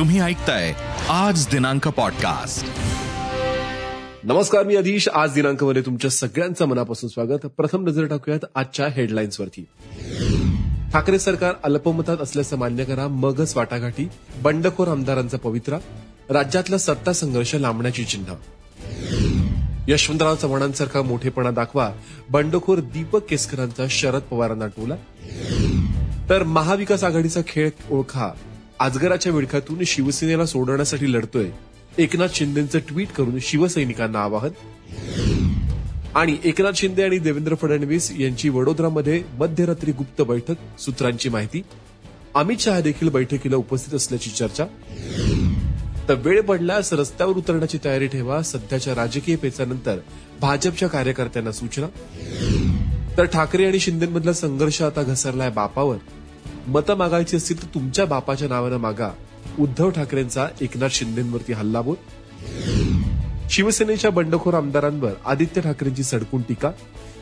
तुम्ही ऐकताय आज दिनांक पॉडकास्ट नमस्कार मी अधीश. आज दिनांकमध्ये तुमच्या सगळ्यांचं मनापासून स्वागत. प्रथम नजर टाकूयात आजच्या हेडलाईन्सवरती ठाकरे सरकार अल्पमतात असल्याचं मान्य करा मगच वाटाघाटी. बंडखोर आमदारांचा पवित्रा. राज्यातला सत्ता संघर्ष लांबण्याची चिन्ह. यशवंतराव चव्हाणांसारखा मोठेपणा दाखवा बंडखोर दीपक केसकरांचा शरद पवारांना टोला. तर महाविकास आघाडीचा खेळ ओळखा. आजगराच्या विळख्यातून शिवसेनेला सोडवण्यासाठी लढतोय एकनाथ शिंदेचं ट्विट करून शिवसैनिकांना आवाहन. आणि एकनाथ शिंदे आणि देवेंद्र फडणवीस यांची वडोदरामध्ये मध्यरात्री गुप्त बैठक सूत्रांची माहिती. अमित शहा देखील बैठकीला उपस्थित असल्याची चर्चा. तर वेळ पडल्यास रस्त्यावर उतरण्याची तयारी ठेवा सध्याच्या राजकीय पेचानंतर भाजपच्या कार्यकर्त्यांना सूचना. तर ठाकरे आणि शिंदेमधला संघर्ष आता घसरलाय बापावर. मतं मागायची असतील तर तुमच्या बापाच्या नावानं मागा. उद्धव ठाकरेंचा एकनाथ शिंदेवरती हल्लाबोल शिवसेनेच्या बंडखोर आमदारांवर आदित्य ठाकरेंची सडकून टीका.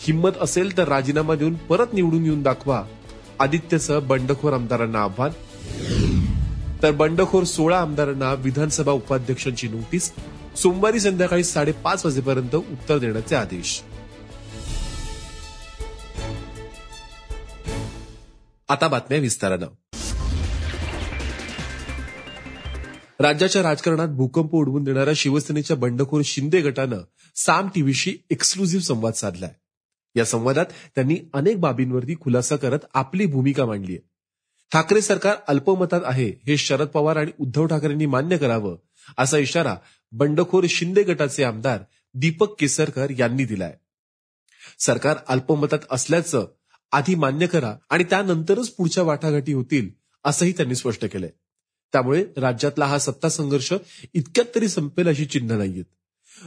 हिंमत असेल तर राजीनामा देऊन परत निवडून येऊन दाखवा. आदित्यसह बंडखोर आमदारांना आव्हान. तर बंडखोर सोळा आमदारांना विधानसभा उपाध्यक्षांची नोटीस. सोमवारी संध्याकाळी साडेपाच वाजेपर्यंत उत्तर देण्याचे आदेश. आता बातम्या विस्तारानं. राज्याच्या राजकारणात भूकंप उडवून देणाऱ्या शिवसेनेच्या बंडखोर शिंदे गटानं साम टीव्हीशी एक्सक्लुझिव्ह संवाद साधलाय. या संवादात त्यांनी अनेक बाबींवरती खुलासा करत आपली भूमिका मांडली आहे ठाकरे सरकार अल्पमतात आहे हे शरद पवार आणि उद्धव ठाकरेंनी मान्य करावं असा इशारा बंडखोर शिंदे गटाचे आमदार दीपक केसरकर यांनी दिलाय. सरकार अल्पमतात असल्याचं आधी मान्य करा आणि त्यानंतरच पुढच्या वाटाघाटी होतील असंही त्यांनी स्पष्ट केलंय. त्यामुळे राज्यातला हा सत्ता संघर्ष इतक्यात तरी संपेल अशी चिन्ह नाहीयेत.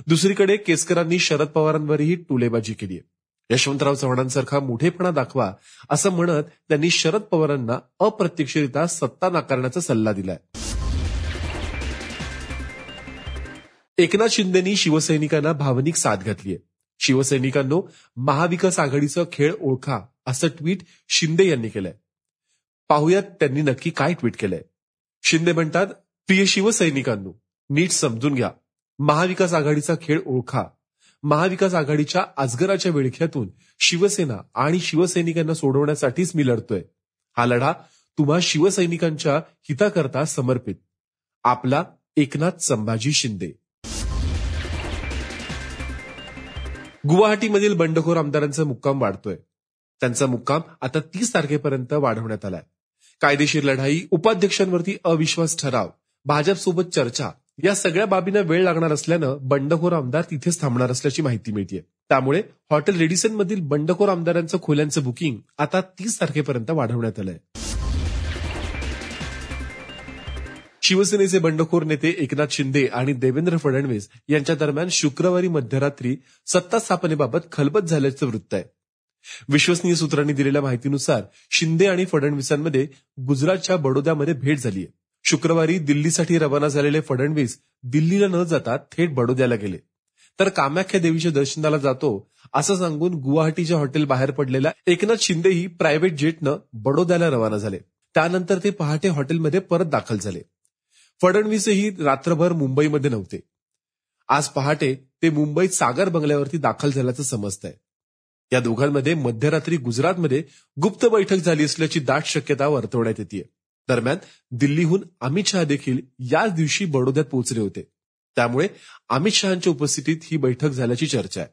दुसरीकडे केसकरांनी शरद पवारांवरही टुलेबाजी केली यशवंतराव चव्हाणांसारखा मोठेपणा दाखवा असं म्हणत त्यांनी शरद पवारांना अप्रत्यक्षरित्या सत्ता नाकारण्याचा सल्ला दिलाय. एकनाथ शिंदेनी शिवसैनिकांना भावनिक साथ घातलीय. शिवसैनिकांनो महाविकास आघाडीचं खेळ ओळखा. असं ट्विट शिंदे यांनी केलंय. पाहुयात त्यांनी नक्की काय ट्विट केलंय. शिंदे म्हणतात प्रिय शिवसैनिकांनो नीट समजून घ्या. महाविकास आघाडीचा खेळ ओळखा. महाविकास आघाडीच्या आजगराच्या विळख्यातून शिवसेना आणि शिवसैनिकांना सोडवण्यासाठीच मी लढतोय. हा लढा तुम्हा शिवसैनिकांच्या हिताकरता समर्पित. आपला एकनाथ संभाजी शिंदे. गुवाहाटीमधील बंडखोर आमदारांचा मुक्काम वाढतोय. त्यांचा मुक्काम आता तीस तारखेपर्यंत वाढवण्यात आलाय. कायदेशीर लढाई उपाध्यक्षांवरती अविश्वास ठराव भाजपसोबत चर्चा या सगळ्या बाबींना वेळ लागणार असल्यानं बंडखोर आमदार तिथेच थांबणार असल्याची माहिती मिळते त्यामुळे हॉटेल रेडिसन मधील बंडखोर आमदारांचं खोल्यांचं बुकिंग आता तीस तारखेपर्यंत वाढवण्यात आलंय. शिवसेनेचे बंडखोर नेते एकनाथ शिंदे आणि देवेंद्र फडणवीस यांच्या दरम्यान शुक्रवारी मध्यरात्री सत्ता स्थापनेबाबत खलबत झाल्याचं वृत्त आहे. विश्वसनीय सूत्रांनी दिलेल्या माहितीनुसार शिंदे आणि फडणवीसांमध्ये गुजरातच्या बडोद्यामध्ये भेट झालीय शुक्रवारी दिल्लीसाठी रवाना झालेले फडणवीस दिल्लीला न जाता थेट बडोद्याला गेले. तर कामाख्या देवीच्या दर्शनाला जातो असं सांगून गुवाहाटीच्या हॉटेल बाहेर पडलेल्या एकनाथ शिंदेही प्रायव्हेट जेटनं बडोद्याला रवाना झाले. त्यानंतर ते पहाटे हॉटेलमध्ये परत दाखल झाले. फडणवीसही रात्रभर मुंबईमध्ये नव्हते. आज पहाटे ते मुंबईत सागर बंगल्यावरती दाखल झाल्याचं समजतंय. या दोघांमध्ये मध्यरात्री गुजरातमध्ये गुप्त बैठक झाली असल्याची दाट शक्यता वर्तवण्यात येते दरम्यान दिल्लीहून अमित शहा देखील याच दिवशी बडोद्यात पोहोचले होते. त्यामुळे अमित शहाच्या उपस्थितीत ही बैठक झाल्याची चर्चा आहे.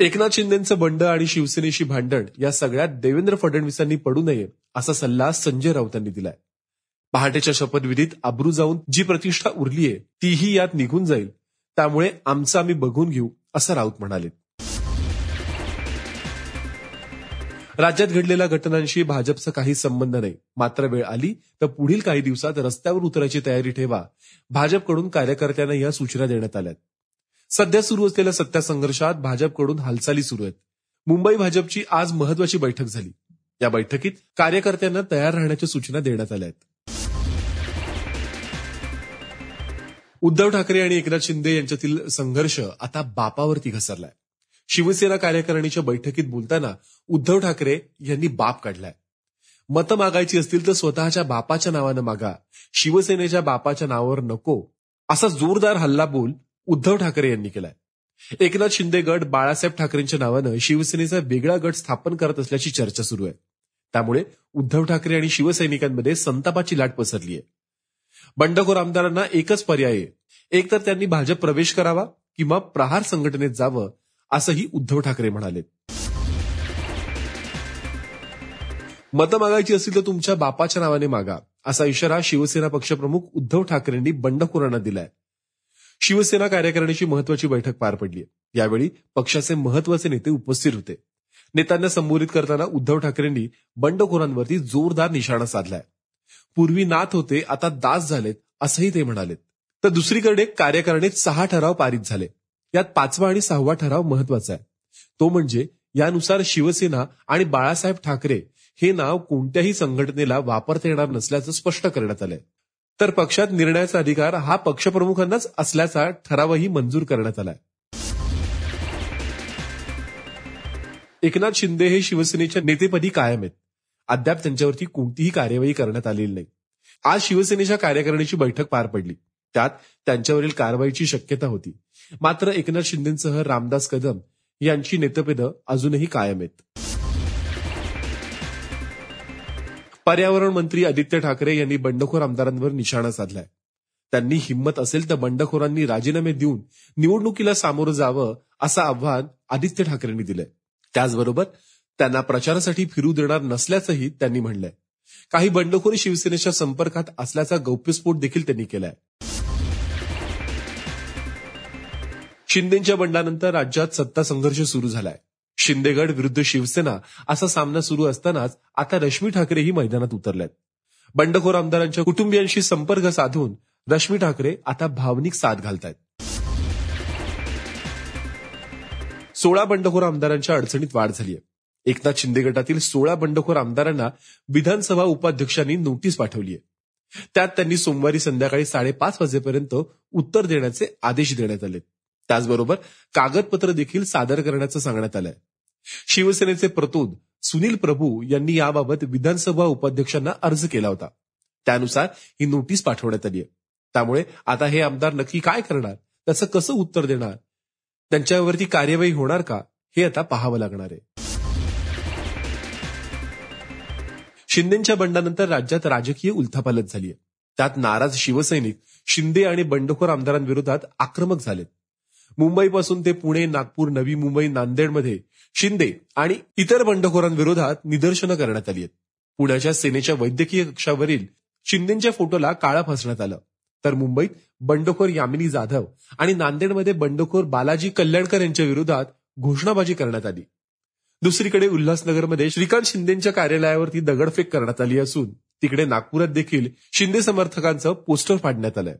एकनाथ शिंदेचं बंड आणि शिवसेनेशी भांडण या सगळ्यात देवेंद्र फडणवीसांनी पडू नये असा सल्ला संजय राऊतांनी दिलाय. पहाटेच्या शपथविधीत आब्रू जाऊन जी प्रतिष्ठा उरलीये तीही यात निघून जाईल. त्यामुळे आमचं आम्ही बघून घेऊ असं राऊत म्हणाले. राज्यात घडलेल्या घटनांशी भाजपचा काही संबंध नाही. मात्र वेळ आली तर पुढील काही दिवसात रस्त्यावर उतरायची तयारी ठेवा. भाजपकडून कार्यकर्त्यांना या सूचना देण्यात आल्या सध्या सुरू असलेल्या सत्ता संघर्षात भाजपकडून हालचाली सुरू आहेत. मुंबई भाजपची आज महत्वाची बैठक झाली. या बैठकीत कार्यकर्त्यांना तयार राहण्याच्या सूचना देण्यात आल्या आहेत. उद्धव ठाकरे आणि एकनाथ शिंदे यांच्यातील संघर्ष आता बापावरती घसरलाय. शिवसेना कार्यकारिणीच्या बैठकीत बोलताना उद्धव ठाकरे यांनी बाप काढलाय. मतं मागायची असतील तर स्वतःच्या बापाच्या नावानं मागा. शिवसेनेच्या बापाच्या नावावर नको. असा जोरदार हल्ला बोल उद्धव ठाकरे यांनी केलाय. एकनाथ शिंदे गट बाळासाहेब ठाकरेंच्या नावानं शिवसेनेचा वेगळा गट स्थापन करत असल्याची चर्चा सुरू आहे. त्यामुळे उद्धव ठाकरे आणि शिवसैनिकांमध्ये संतापाची लाट पसरली आहे बंडखोर आमदारांना एकच पर्याय आहे. एकतर त्यांनी भाजप प्रवेश करावा किंवा प्रहार संघटनेत जावं असंही उद्धव ठाकरे म्हणाले. मतं मागायची असतील तर तुमच्या बापाच्या नावाने मागा असा इशारा शिवसेना पक्षप्रमुख उद्धव ठाकरेंनी बंडखोरांना दिलाय. शिवसेना कार्यकारिणीची महत्वाची बैठक पार पडली यावेळी पक्षाचे महत्त्वाचे नेते उपस्थित होते. नेत्यांना संबोधित करताना उद्धव ठाकरेंनी बंडखोरांवरती जोरदार निशाणा साधलाय. पूर्वी नाथ होते आता दास झालेत असंही ते म्हणालेत. तर दुसरीकडे कार्यकारणीत सहा ठराव पारित झाले. यात पाचवा आणि सहावा ठराव महत्त्वाचा आहे. तो म्हणजे यानुसार शिवसेना आणि बाळासाहेब ठाकरे हे नाव कोणत्याही संघटनेला वापरता येणार नसल्याचं स्पष्ट करण्यात आलंय. तर पक्षात निर्णयाचा अधिकार हा पक्षप्रमुखांनाच असल्याचा ठरावही मंजूर करण्यात आलाय. एकनाथ शिंदे हे शिवसेनेच्या नेतेपदी कायम आहेत. अद्याप त्यांच्यावरती कोणतीही कार्यवाही करण्यात आलेली नाही. आज शिवसेनेच्या कार्यकारिणीची बैठक पार पडली. त्यात त्यांच्यावरील कारवाईची शक्यता होती. मात्र एकनाथ शिंदेसह रामदास कदम यांची नेतपदं अजूनही कायम आहेत. पर्यावरण मंत्री आदित्य ठाकरे यांनी बंडखोर आमदारांवर निशाणा साधलाय. त्यांनी हिंमत असेल तर बंडखोरांनी राजीनामे देऊन निवडणुकीला सामोरं जावं असं आव्हान आदित्य ठाकरेंनी दिलंय. त्याचबरोबर त्यांना प्रचारासाठी फिरू देणार नसल्याचंही त्यांनी म्हणलंय. काही बंडखोरी शिवसेनेच्या संपर्कात असल्याचा गौप्यस्फोट देखील त्यांनी केलाय. शिंदेच्या बंडानंतर राज्यात सत्ता संघर्ष सुरू झालाय. शिंदेगड विरुद्ध शिवसेना असा सामना सुरू असतानाच आता रश्मी ठाकरेही मैदानात उतरल्यात. बंडखोर आमदारांच्या कुटुंबियांशी संपर्क साधून रश्मी ठाकरे आता भावनिक साथ घालतायत. सोळा बंडखोर आमदारांच्या अडचणीत वाढ झाली आहे एकनाथ शिंदे गटातील सोळा बंडखोर आमदारांना विधानसभा उपाध्यक्षांनी नोटीस पाठवली आहे त्यात त्यांनी सोमवारी संध्याकाळी साडेपाच वाजेपर्यंत उत्तर देण्याचे आदेश देण्यात आले त्याचबरोबर कागदपत्र देखील सादर करण्याचं सांगण्यात आलंय. शिवसेनेचे प्रतोद सुनील प्रभू यांनी याबाबत विधानसभा उपाध्यक्षांना अर्ज केला होता. त्यानुसार ही नोटीस पाठवण्यात आली आहे त्यामुळे आता हे आमदार नक्की काय करणार? त्याचं कसं उत्तर देणार? त्यांच्यावरती कार्यवाही होणार का? हे आता पाहावं लागणार आहे. शिंदेच्या बंडानंतर राज्यात राजकीय उलथापालथ झाली आहे. त्यात नाराज शिवसैनिक शिंदे आणि बंडखोर आमदारांविरोधात आक्रमक झालेत. मुंबईपासून ते पुणे नागपूर नवी मुंबई नांदेडमध्ये शिंदे आणि इतर बंडखोरांविरोधात निदर्शनं करण्यात आली आहेत. पुण्याच्या सेनेच्या वैद्यकीय कक्षावरील शिंदेच्या फोटोला काळा फासण्यात आलं. तर मुंबईत बंडखोर यामिनी जाधव आणि नांदेडमध्ये बंडखोर बालाजी कल्याणकर यांच्या विरोधात घोषणाबाजी करण्यात आली. दुसरीकडे उल्हासनगरमध्ये श्रीकांत शिंदेच्या कार्यालयावरती दगडफेक करण्यात आली असून तिकडे नागपुरात देखील शिंदे समर्थकांचं पोस्टर फाडण्यात आलंय.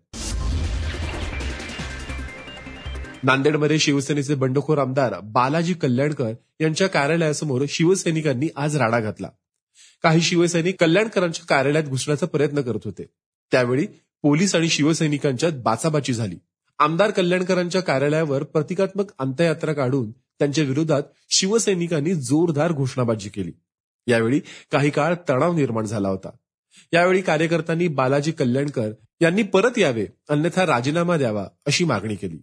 नांदेडमध्ये शिवसेनेचे बंडखोर आमदार बालाजी कल्याणकर यांच्या कार्यालयासमोर शिवसैनिकांनी आज राडा घातला. काही शिवसैनिक कल्याणकरांच्या कार्यालयात घुसण्याचा प्रयत्न करत होते. त्यावेळी पोलीस आणि शिवसैनिकांच्यात बाचाबाची झाली. आमदार कल्याणकरांच्या कार्यालयावर प्रतिकात्मक अंत्ययात्रा काढून त्यांच्या विरोधात शिवसैनिकांनी जोरदार घोषणाबाजी केली. यावेळी काही काळ तणाव निर्माण झाला होता. यावेळी कार्यकर्त्यांनी बालाजी कल्याणकर यांनी परत यावे अन्यथा राजीनामा द्यावा अशी मागणी केली.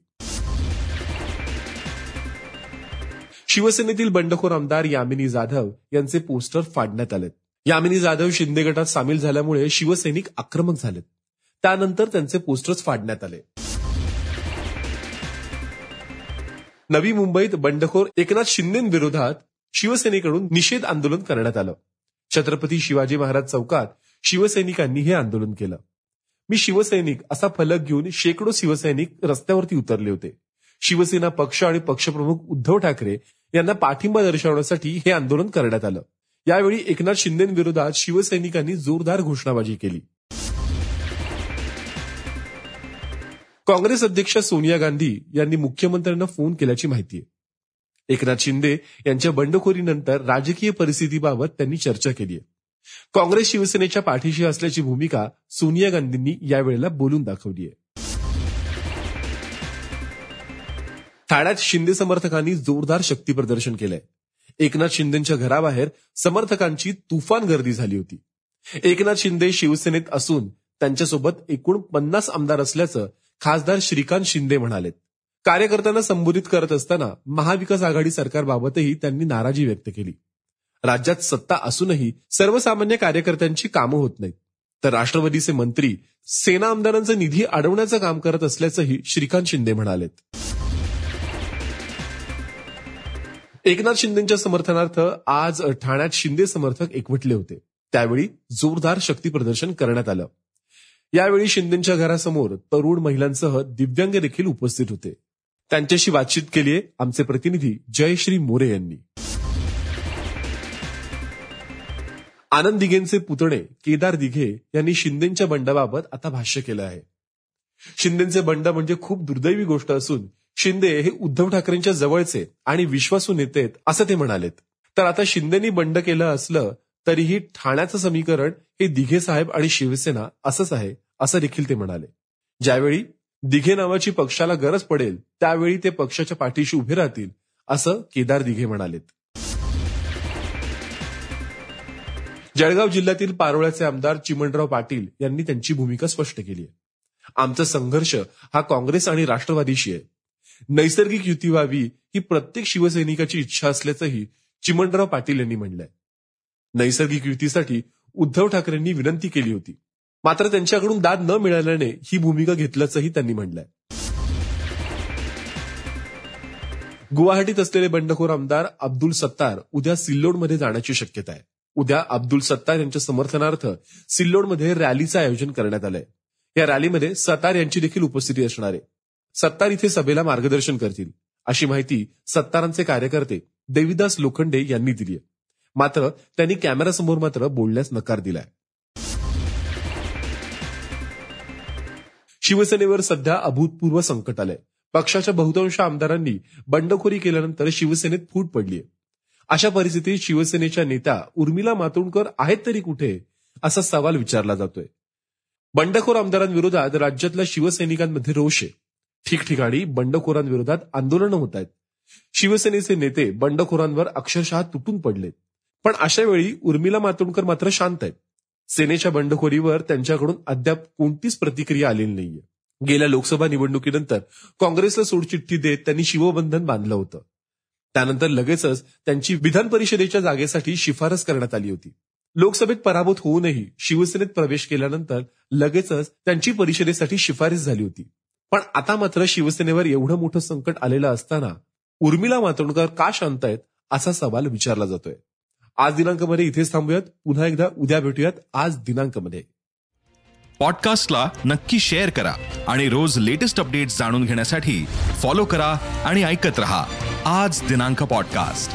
शिवसेनेतील बंडखोर आमदार यामिनी जाधव यांचे पोस्टर फाडण्यात आलेत. यामिनी जाधव शिंदे गटात सामील झाल्यामुळे शिवसैनिक आक्रमक झालेत. त्यानंतर त्यांचे पोस्टर्स फाडण्यात आले. नवी मुंबईत बंडखोर एकनाथ शिंदेविरोधात शिवसेनेकडून निषेध आंदोलन करण्यात आलं. छत्रपती शिवाजी महाराज चौकात शिवसैनिकांनी हे आंदोलन केलं. मी शिवसैनिक असा फलक घेऊन शेकडो शिवसैनिक रस्त्यावरती उतरले होते. शिवसेना पक्ष आणि पक्षप्रमुख उद्धव ठाकरे यांना पाठिंबा दर्शवण्यासाठी हे आंदोलन करण्यात आलं. यावेळी एकनाथ शिंदेविरोधात शिवसैनिकांनी जोरदार घोषणाबाजी केली. काँग्रेस अध्यक्ष सोनिया गांधी यांनी मुख्यमंत्र्यांना फोन केल्याची माहिती आहे. एकनाथ शिंदे यांच्या बंडखोरीनंतर राजकीय परिस्थितीबाबत त्यांनी चर्चा केली आहे. काँग्रेस शिवसेनेच्या पाठीशी असल्याची भूमिका सोनिया गांधींनी यावेळेला बोलून दाखवली आहे. ठाण्यात शिंदे समर्थकांनी जोरदार शक्ती प्रदर्शन केलंय. एकनाथ शिंदेच्या घराबाहेर समर्थकांची तुफान गर्दी झाली होती. एकनाथ शिंदे शिवसेनेत असून त्यांच्यासोबत एकूण पन्नास आमदार असल्याचं खासदार श्रीकांत शिंदे म्हणालेत. कार्यकर्त्यांना संबोधित करत असताना महाविकास आघाडी सरकारबाबतही त्यांनी नाराजी व्यक्त केली. राज्यात सत्ता असूनही सर्वसामान्य कार्यकर्त्यांची कामं होत नाहीत. तर राष्ट्रवादीचे मंत्री सेना आमदारांचा निधी अडवण्याचं काम करत असल्याचंही श्रीकांत शिंदे म्हणालेत. एकनाथ शिंदेच्या समर्थनार्थ आज ठाण्यात शिंदे समर्थक एकवटले होते. त्यावेळी जोरदार शक्ती प्रदर्शन करण्यात आलं. यावेळी शिंदेच्या घरासमोर तरुण महिलांसह दिव्यांग देखील उपस्थित होते. त्यांच्याशी बातचीत केली आमचे प्रतिनिधी जयश्री मोरे यांनी. आनंद दिघेंचे पुतणे केदार दिघे यांनी शिंदेच्या बंडाबाबत आता भाष्य केलं आहे. शिंदेचे बंड म्हणजे खूप दुर्दैवी गोष्ट असून शिंदे हे उद्धव ठाकरेंच्या जवळचे आणि विश्वासू नेते आहेत असं ते म्हणालेत. तर आता शिंदेनी बंड केलं असलं तरीही ठाण्याचं समीकरण हे दिघे साहेब आणि शिवसेना असंच आहे असं देखील ते म्हणाले. ज्यावेळी दिघे नावाची पक्षाला गरज पडेल त्यावेळी ते पक्षाच्या पाठीशी उभे राहतील असं केदार दिघे म्हणालेत. जळगाव जिल्ह्यातील पारोळ्याचे आमदार चिमणराव पाटील यांनी त्यांची भूमिका स्पष्ट केली आहे. आमचा संघर्ष हा काँग्रेस आणि राष्ट्रवादीशी आहे. नैसर्गिक युती व्हावी ही प्रत्येक शिवसैनिकाची इच्छा असल्याचंही चिमणराव पाटील यांनी म्हणलंय नैसर्गिक युतीसाठी उद्धव ठाकरेंनी विनंती केली होती. मात्र त्यांच्याकडून दाद न मिळाल्याने ही भूमिका घेतल्याचंही त्यांनी म्हटलंय गुवाहाटीत असलेले बंडखोर आमदार अब्दुल सत्तार उद्या सिल्लोडमध्ये जाण्याची शक्यता आहे. उद्या अब्दुल सत्तार यांच्या समर्थनार्थ सिल्लोडमध्ये रॅलीचं आयोजन करण्यात आलंय. या रॅलीमध्ये सत्तार यांची देखील उपस्थिती असणार आहे. सत्तार इथे सभेला मार्गदर्शन करतील अशी माहिती सत्तारांचे कार्यकर्ते देविदास लोखंडे यांनी दिली आहे मात्र त्यांनी कॅमेरासमोर मात्र बोलण्यास नकार दिलाय. शिवसेनेवर सध्या अभूतपूर्व संकट आलंय. पक्षाच्या बहुतांश आमदारांनी बंडखोरी केल्यानंतर शिवसेनेत फूट पडलीय. अशा परिस्थितीत शिवसेनेच्या नेत्या उर्मिला मातोंडकर आहेत तरी कुठे असा सवाल विचारला जातोय. बंडखोर आमदारांविरोधात राज्यातल्या शिवसैनिकांमध्ये रोष. आहे ठिकठिकाणी बंडखोरांविरोधात आंदोलनं होत आहेत. शिवसेनेचे नेते बंडखोरांवर अक्षरशः तुटून पडलेत. पण अशा वेळी उर्मिला मातोंडकर मात्र शांत आहेत. सेनेच्या बंडखोरीवर त्यांच्याकडून अद्याप कोणतीच प्रतिक्रिया आलेली नाहीये. गेल्या लोकसभा निवडणुकीनंतर काँग्रेसला सोडचिठ्ठी देत त्यांनी शिवबंधन बांधलं होतं. त्यानंतर लगेचच त्यांची विधान परिषदेच्या जागेसाठी शिफारस करण्यात आली होती. लोकसभेत पराभूत होऊनही शिवसेनेत प्रवेश केल्यानंतर लगेचच त्यांची परिषदेसाठी शिफारस झाली होती. पण आता मात्र शिवसेनेवर एवढं मोठं संकट आलेलं असताना उर्मिला मातोंडकर का शांत आहेत असा सवाल विचारला जातोय. आज दिनांकमध्ये इथेच थांबूयात. पुन्हा एकदा उद्या भेटूयात आज दिनांकमध्ये. पॉडकास्टला नक्की शेअर करा आणि रोज लेटेस्ट अपडेट्स जाणून घेण्यासाठी फॉलो करा आणि ऐकत रहा. आज दिनांक पॉडकास्ट.